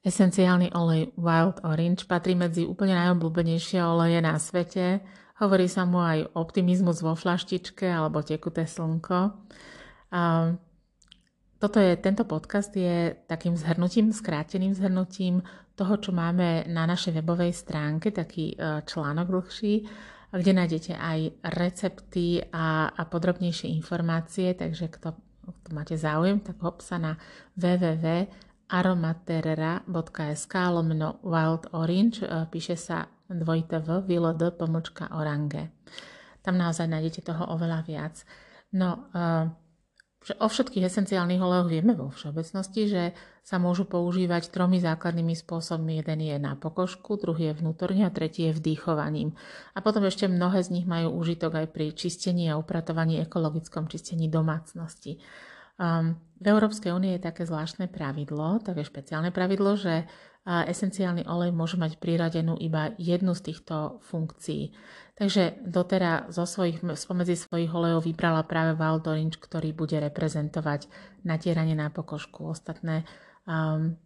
Esenciálny olej Wild Orange patrí medzi úplne najobľúbenejšie oleje na svete. Hovorí sa mu aj optimizmus vo flaštičke alebo tekuté slnko. A toto je, tento podcast je takým zhrnutím, skráteným zhrnutím toho, čo máme na našej webovej stránke, taký e, článok dlhší, kde nájdete aj recepty a, a podrobnejšie informácie, takže kto, kto máte záujem, tak hop sa na www aromaterra.sk lomeno Wild Orange, e, píše sa dvojité v, d pomočka orange. Tam naozaj nájdete toho oveľa viac. No, e, o všetkých esenciálnych olejoch vieme vo všeobecnosti, že sa môžu používať tromi základnými spôsobmi. Jeden je na pokožku, druhý je vnútorne a tretí je vdýchovaním. A potom ešte mnohé z nich majú úžitok aj pri čistení a upratovaní ekologickom čistení domácnosti. V Európskej únie je také zvláštne pravidlo, také špeciálne pravidlo, že esenciálny olej môže mať priradenú iba jednu z týchto funkcií. Takže doteraz zo svojich, spomedzi svojich olejov vybrala práve Wild Orange, ktorý bude reprezentovať natieranie na pokožku. Ostatné um,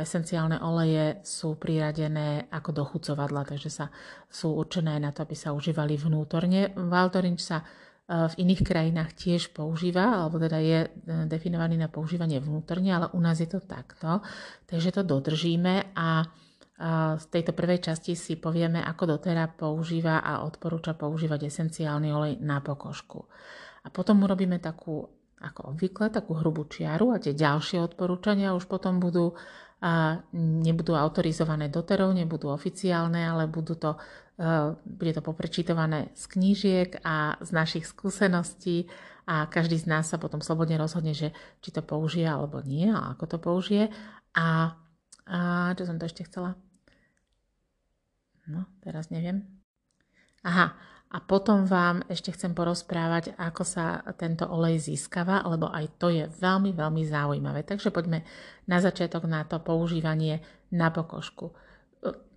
esenciálne oleje sú priradené ako dochucovadla, takže sa, sú určené na to, aby sa užívali vnútorne. Wild Orange sa v iných krajinách tiež používa, alebo teda je e, definovaný na používanie vnútorne, ale u nás je to takto. Takže to dodržíme a z tejto prvej časti si povieme, ako dotera používa a odporúča používať esenciálny olej na pokožku. A potom urobíme takú, ako obvykle, takú hrubú čiaru a tie ďalšie odporúčania už potom budú a nebudú autorizované doterov, nebudú oficiálne, ale budú to, e, bude to poprečítované z knížiek a z našich skúseností a každý z nás sa potom slobodne rozhodne, že či to použije alebo nie a ako to použije. A, a čo som to ešte chcela? No, teraz neviem. Aha, a potom vám ešte chcem porozprávať, ako sa tento olej získava, lebo aj to je veľmi, veľmi zaujímavé. Takže poďme na začiatok na to používanie na pokožku.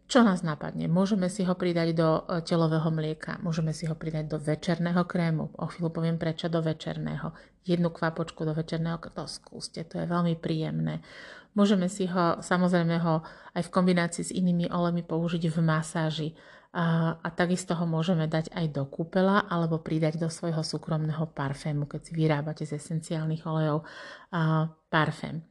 Čo nás napadne? Môžeme si ho pridať do e, telového mlieka, môžeme si ho pridať do večerného krému. O chvíľu poviem prečo do večerného. Jednu kvapočku do večerného, to skúste, to je veľmi príjemné. Môžeme si ho, samozrejme ho aj v kombinácii s inými olejmi použiť v masáži a, a takisto ho môžeme dať aj do kúpela alebo pridať do svojho súkromného parfému, keď si vyrábate z esenciálnych olejov a, parfém.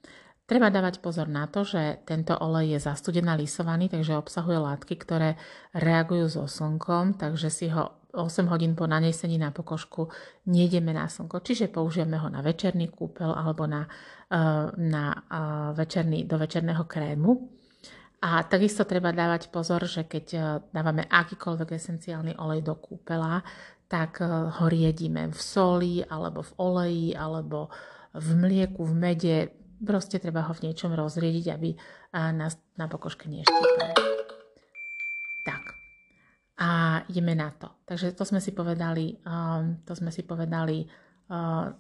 Treba dávať pozor na to, že tento olej je zastudená lisovaný, takže obsahuje látky, ktoré reagujú so slnkom, takže si ho 8 hodín po nanesení na pokožku nejdeme na slnko. Čiže použijeme ho na večerný kúpel alebo na, na večerný, do večerného krému. A takisto treba dávať pozor, že keď e, dávame akýkoľvek esenciálny olej do kúpela, tak ho riedíme v soli, alebo v oleji, alebo v mlieku, v mede. Proste treba ho v niečom rozriediť, aby nás na pokožke neštípal. Tak. A ideme na to. Takže to sme si povedali, um, to sme si povedali. Uh,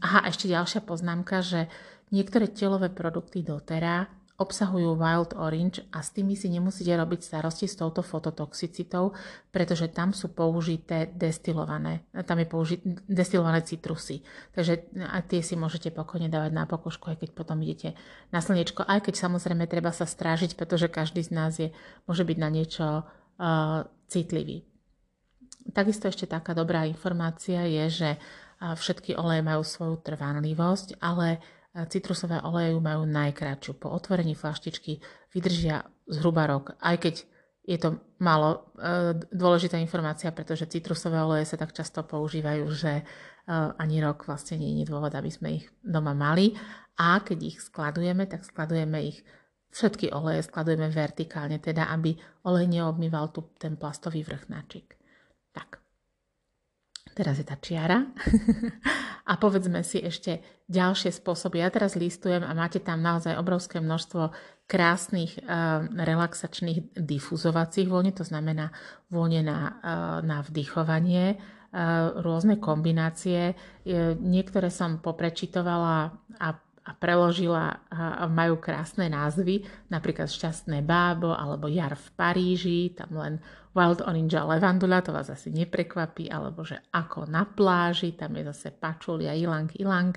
aha, ešte ďalšia poznámka, že niektoré telové produkty dotera obsahujú Wild Orange a s tými si nemusíte robiť starosti s touto fototoxicitou, pretože tam sú použité destilované, tam je použité destilované citrusy. Takže aj tie si môžete pokojne dávať na pokožku, aj keď potom idete na slnečko, aj keď samozrejme treba sa strážiť, pretože každý z nás je, môže byť na niečo uh, citlivý. Takisto ešte taká dobrá informácia je, že všetky oleje majú svoju trvanlivosť, ale citrusové oleje majú najkračšiu. Po otvorení flaštičky vydržia zhruba rok, aj keď je to málo e, dôležitá informácia, pretože citrusové oleje sa tak často používajú, že e, ani rok vlastne nie je dôvod, aby sme ich doma mali. A keď ich skladujeme, tak skladujeme ich všetky oleje skladujeme vertikálne, teda aby olej neobmýval tu ten plastový vrchnáčik. Tak. Teraz je tá čiara. a povedzme si ešte ďalšie spôsoby. Ja teraz listujem a máte tam naozaj obrovské množstvo krásnych uh, relaxačných difuzovacích vône, to znamená vône na, uh, na vdychovanie, uh, rôzne kombinácie. Niektoré som poprečitovala a a preložila a majú krásne názvy, napríklad Šťastné bábo alebo Jar v Paríži, tam len wild orange a levandula, to vás asi neprekvapí, alebo že ako na pláži, tam je zase pačulia, ilang, ilang,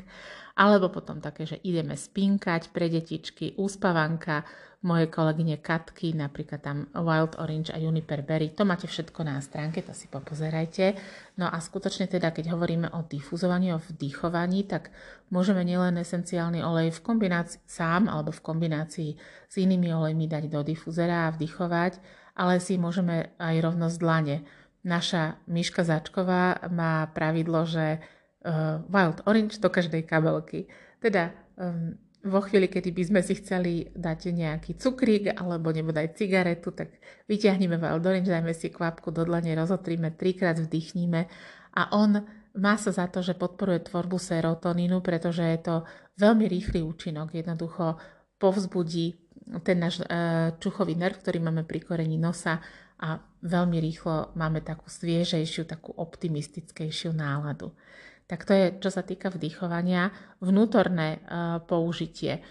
alebo potom také, že ideme spinkať pre detičky, úspavanka, moje kolegyne Katky, napríklad tam Wild Orange a Juniper Berry. To máte všetko na stránke, to si popozerajte. No a skutočne teda, keď hovoríme o difuzovaní, o vdychovaní, tak môžeme nielen esenciálny olej v kombinácii sám alebo v kombinácii s inými olejmi dať do difuzera a vdychovať, ale si môžeme aj rovno z dlane. Naša Miška Začková má pravidlo, že uh, Wild Orange do každej kabelky. Teda um, vo chvíli, kedy by sme si chceli dať nejaký cukrík alebo nebodaj cigaretu, tak vyťahneme Valdorinč, dajme si kvapku do dlane, rozotríme, trikrát vdychníme a on má sa za to, že podporuje tvorbu serotonínu, pretože je to veľmi rýchly účinok. Jednoducho povzbudí ten náš e, čuchový nerv, ktorý máme pri korení nosa a veľmi rýchlo máme takú sviežejšiu, takú optimistickejšiu náladu. Tak to je, čo sa týka vdychovania, vnútorné uh, použitie.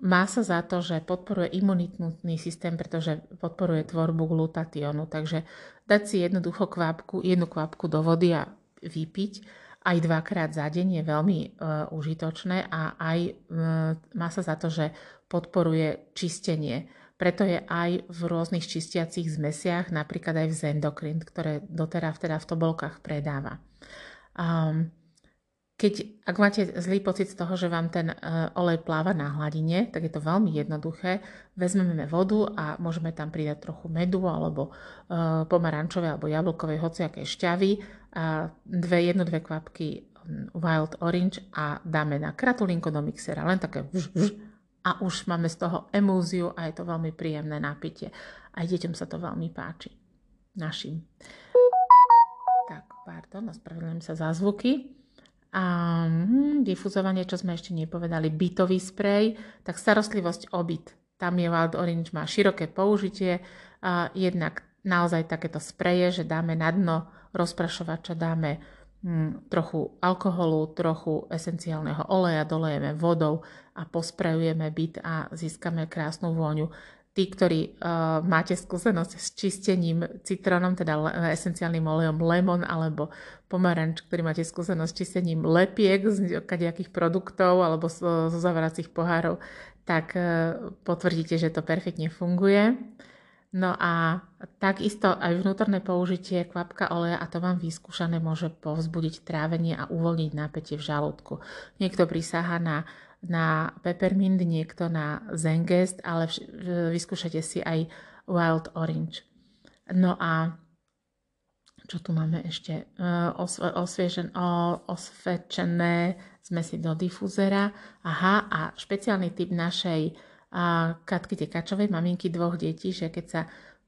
Má sa za to, že podporuje imunitný systém, pretože podporuje tvorbu glutatiónu. Takže dať si jednoducho kvapku, jednu kvapku do vody a vypiť aj dvakrát za deň je veľmi uh, užitočné a aj uh, má sa za to, že podporuje čistenie. Preto je aj v rôznych čistiacich zmesiach, napríklad aj v Zendokrin, ktoré doteraz teda v tobolkách predáva. Um, keď, ak máte zlý pocit z toho, že vám ten uh, olej pláva na hladine, tak je to veľmi jednoduché. Vezmeme vodu a môžeme tam pridať trochu medu alebo uh, pomarančové alebo jablkovej hociakej šťavy a dve, jednu, dve kvapky mm, wild orange a dáme na kratulinko do mixera, len také vž, vž, a už máme z toho emúziu a je to veľmi príjemné napitie. Aj deťom sa to veľmi páči. Našim. Tak, pardon, ospravedlňujem sa za zvuky a hm, difuzovanie, čo sme ešte nepovedali, bytový sprej, tak starostlivosť o byt. Tam je Wild Orange má široké použitie, a jednak naozaj takéto spreje, že dáme na dno rozprašovača, dáme trochu alkoholu, trochu esenciálneho oleja, dolejeme vodou a posprejujeme byt a získame krásnu vôňu tí, ktorí uh, máte skúsenosť s čistením citrónom, teda esenciálnym olejom lemon alebo pomaranč, ktorý máte skúsenosť s čistením lepiek z nejakých produktov alebo zo zavracích pohárov, tak uh, potvrdíte, že to perfektne funguje. No a takisto aj vnútorné použitie kvapka oleja, a to vám vyskúšané, môže povzbudiť trávenie a uvoľniť napätie v žalúdku. Niekto prisáha na na peppermint, niekto na zengest, ale vyskúšajte si aj wild orange. No a čo tu máme ešte? Osviežen, osvečené si do difuzera. Aha, a špeciálny typ našej Katky Tekačovej, maminky dvoch detí, že keď sa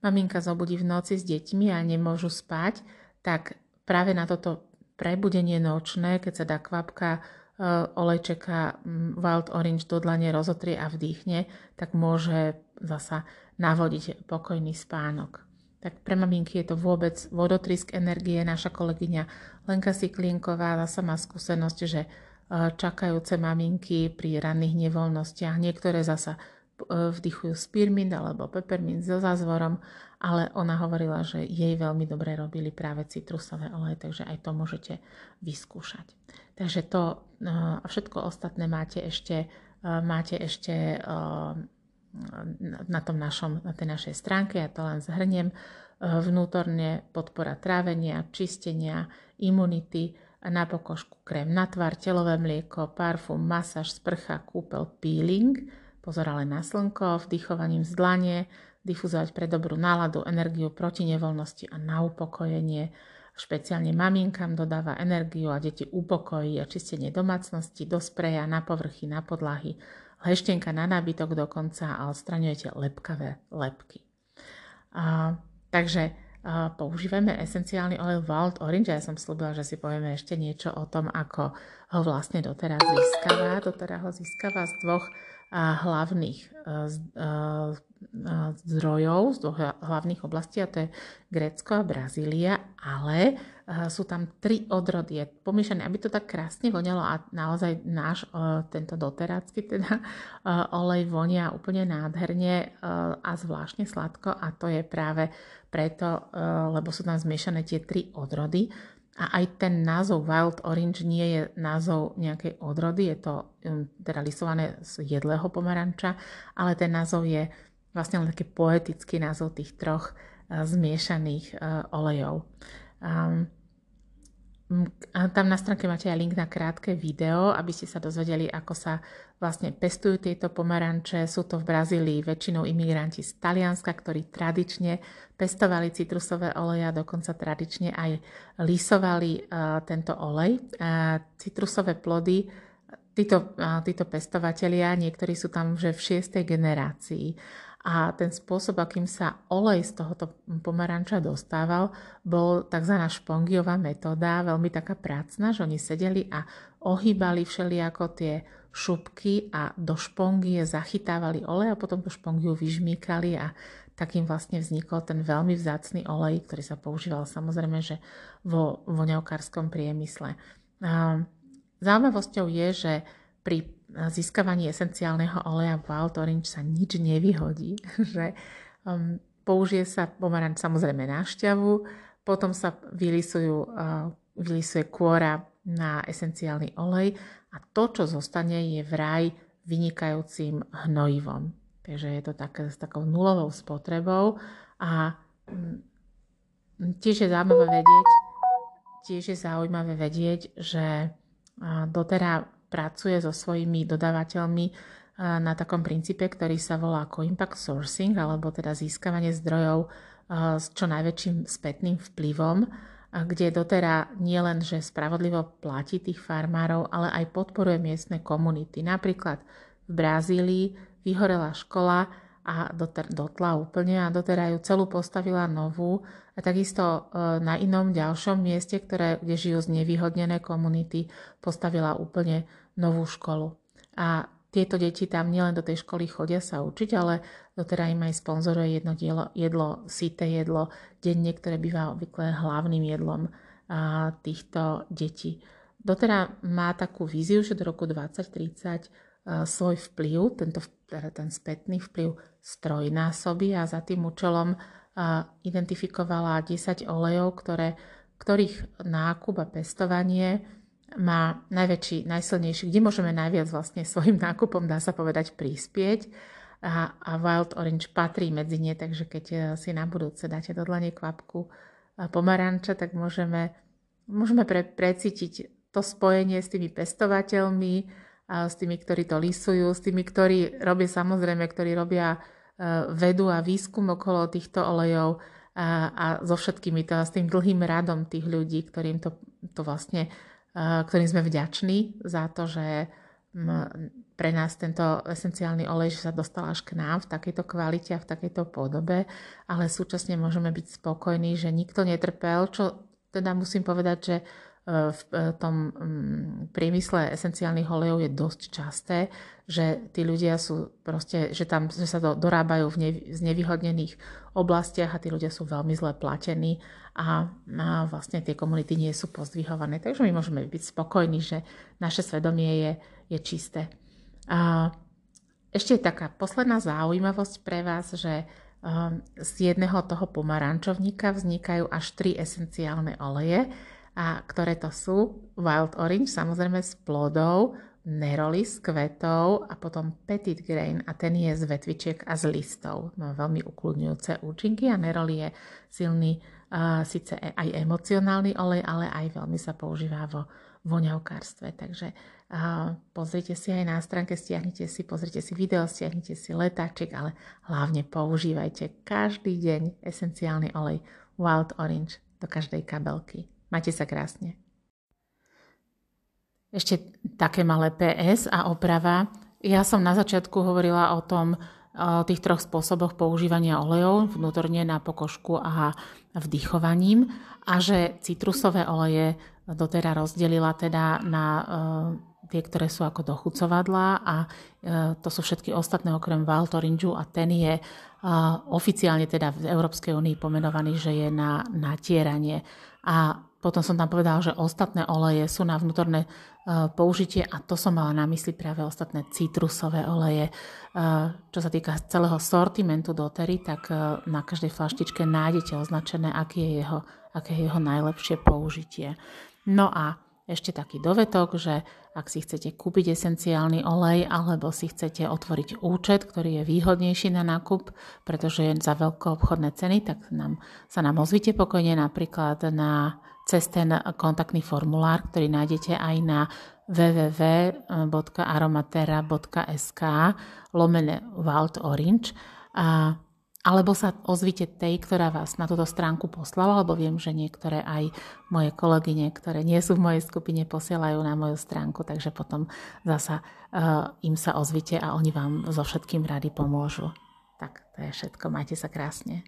maminka zobudí v noci s deťmi a nemôžu spať, tak práve na toto prebudenie nočné, keď sa dá kvapka Eh, olejčeka Wild Orange do dlane rozotrie a vdýchne, tak môže zasa navodiť pokojný spánok. Tak pre maminky je to vôbec vodotrisk energie. Naša kolegyňa Lenka Siklienková zasa má skúsenosť, že čakajúce maminky pri ranných nevoľnostiach, niektoré zasa eh, vdychujú spirmint alebo peppermint so zázvorom, ale ona hovorila, že jej veľmi dobre robili práve citrusové oleje, takže aj to môžete vyskúšať. Takže to a všetko ostatné máte ešte, máte ešte na, tom našom, na tej našej stránke, ja to len zhrniem, vnútorne podpora trávenia, čistenia, imunity, na pokožku krém na tvar, telové mlieko, parfum, masáž, sprcha, kúpel, peeling, pozor ale na slnko, vdychovaním z dlane, difuzovať pre dobrú náladu, energiu proti nevoľnosti a na upokojenie, Špeciálne maminkám dodáva energiu a deti upokojí a čistenie domácnosti, do spreja, na povrchy, na podlahy, leštenka na nábytok dokonca a odstraňujete lepkavé lepky. A, takže používame esenciálny olej Wild Orange. Ja som slúbila, že si povieme ešte niečo o tom, ako ho vlastne doteraz získava. Doteraz ho získava z dvoch hlavných zdrojov, z dvoch hlavných oblastí, a to je Grécko a Brazília, ale sú tam tri odrody. Je pomiešané, aby to tak krásne voňalo a naozaj náš tento doterácky teda olej vonia úplne nádherne a zvláštne sladko a to je práve preto, lebo sú tam zmiešané tie tri odrody. A aj ten názov Wild Orange nie je názov nejakej odrody, je to um, teda lisované z jedlého pomaranča, ale ten názov je vlastne len taký poetický názov tých troch uh, zmiešaných uh, olejov. Um, a tam na stránke máte aj link na krátke video, aby ste sa dozvedeli, ako sa vlastne pestujú tieto pomaranče. Sú to v Brazílii väčšinou imigranti z Talianska, ktorí tradične pestovali citrusové oleje a dokonca tradične aj lisovali uh, tento olej. Uh, citrusové plody, títo, uh, títo pestovatelia, niektorí sú tam že v šiestej generácii a ten spôsob, akým sa olej z tohoto pomaranča dostával, bol tzv. špongiová metóda, veľmi taká prácna, že oni sedeli a ohýbali všelijako tie šupky a do špongie zachytávali olej a potom tú špongiu vyžmýkali a takým vlastne vznikol ten veľmi vzácný olej, ktorý sa používal samozrejme, že vo voňavkárskom priemysle. Zaujímavosťou je, že pri získavaní esenciálneho oleja Wild Orange sa nič nevyhodí, že um, použije sa pomaranč samozrejme na šťavu, potom sa vylisujú, uh, vylisuje kôra na esenciálny olej a to, čo zostane, je vraj vynikajúcim hnojivom. Takže je to také, s takou nulovou spotrebou a um, tiež je zaujímavé vedieť, tiež je zaujímavé vedieť, že uh, pracuje so svojimi dodávateľmi eh, na takom princípe, ktorý sa volá co-impact sourcing, alebo teda získavanie zdrojov eh, s čo najväčším spätným vplyvom, kde dotera nielen, že spravodlivo platí tých farmárov, ale aj podporuje miestne komunity. Napríklad v Brazílii vyhorela škola a dotla úplne a dotera ju celú postavila novú a takisto eh, na inom ďalšom mieste, ktoré, kde žijú znevýhodnené komunity, postavila úplne novú školu. A tieto deti tam nielen do tej školy chodia sa učiť, ale doteraz im aj sponzoruje jedno dielo, jedlo, síte jedlo denne, ktoré býva obvykle hlavným jedlom a, týchto detí. Doteraz má takú víziu, že do roku 2030 svoj vplyv, tento, teda ten spätný vplyv strojnásobí a za tým účelom identifikovala 10 olejov, ktoré, ktorých nákup a pestovanie má najväčší, najsilnejší, kde môžeme najviac vlastne svojim nákupom, dá sa povedať, prispieť. A, a Wild Orange patrí medzi ne, takže keď e, si na budúce dáte do dlane kvapku pomaranča, tak môžeme, môžeme pre, precítiť to spojenie s tými pestovateľmi, a s tými, ktorí to lisujú, s tými, ktorí robia samozrejme, ktorí robia e, vedu a výskum okolo týchto olejov a, a so všetkými, to, s tým dlhým radom tých ľudí, ktorým to, to vlastne ktorým sme vďační za to, že pre nás tento esenciálny olej že sa dostal až k nám v takejto kvalite a v takejto podobe, ale súčasne môžeme byť spokojní, že nikto netrpel, čo teda musím povedať, že v e, tom mm, priemysle esenciálnych olejov je dosť časté, že tí ľudia sú proste, že tam že sa to dorábajú v nev, znevýhodnených oblastiach a tí ľudia sú veľmi zle platení a, a vlastne tie komunity nie sú pozdvihované. Takže my môžeme byť spokojní, že naše svedomie je, je čisté. A ešte je taká posledná zaujímavosť pre vás, že um, z jedného toho pomarančovníka vznikajú až tri esenciálne oleje a ktoré to sú wild orange, samozrejme z plodov, neroli z kvetov a potom petit grain a ten je z vetvičiek a z listov. Má veľmi ukludňujúce účinky a neroli je silný uh, síce aj emocionálny olej, ale aj veľmi sa používa vo voňavkárstve. Takže uh, pozrite si aj na stránke, stiahnite si, pozrite si video, stiahnite si letáček, ale hlavne používajte každý deň esenciálny olej Wild Orange do každej kabelky. Majte sa krásne. Ešte také malé PS a oprava. Ja som na začiatku hovorila o tom, o tých troch spôsoboch používania olejov, vnútorne na pokožku a vdychovaním a že citrusové oleje dotera rozdelila teda na tie, ktoré sú ako dochucovadlá a to sú všetky ostatné okrem Orange a ten je oficiálne teda v Európskej únii pomenovaný, že je na natieranie. A potom som tam povedala, že ostatné oleje sú na vnútorné použitie a to som mala na mysli práve ostatné citrusové oleje. Čo sa týka celého sortimentu dotery, tak na každej flaštičke nájdete označené, aký je jeho, aké je jeho najlepšie použitie. No a ešte taký dovetok, že ak si chcete kúpiť esenciálny olej alebo si chcete otvoriť účet, ktorý je výhodnejší na nákup, pretože je za veľké obchodné ceny, tak nám, sa nám ozvite pokojne napríklad na, cez ten kontaktný formulár, ktorý nájdete aj na www.aromatera.sk lomene Wild Orange. A alebo sa ozvite tej, ktorá vás na túto stránku poslala, lebo viem, že niektoré aj moje kolegyne, ktoré nie sú v mojej skupine, posielajú na moju stránku, takže potom zasa uh, im sa ozvite a oni vám so všetkým rady pomôžu. Tak to je všetko, majte sa krásne.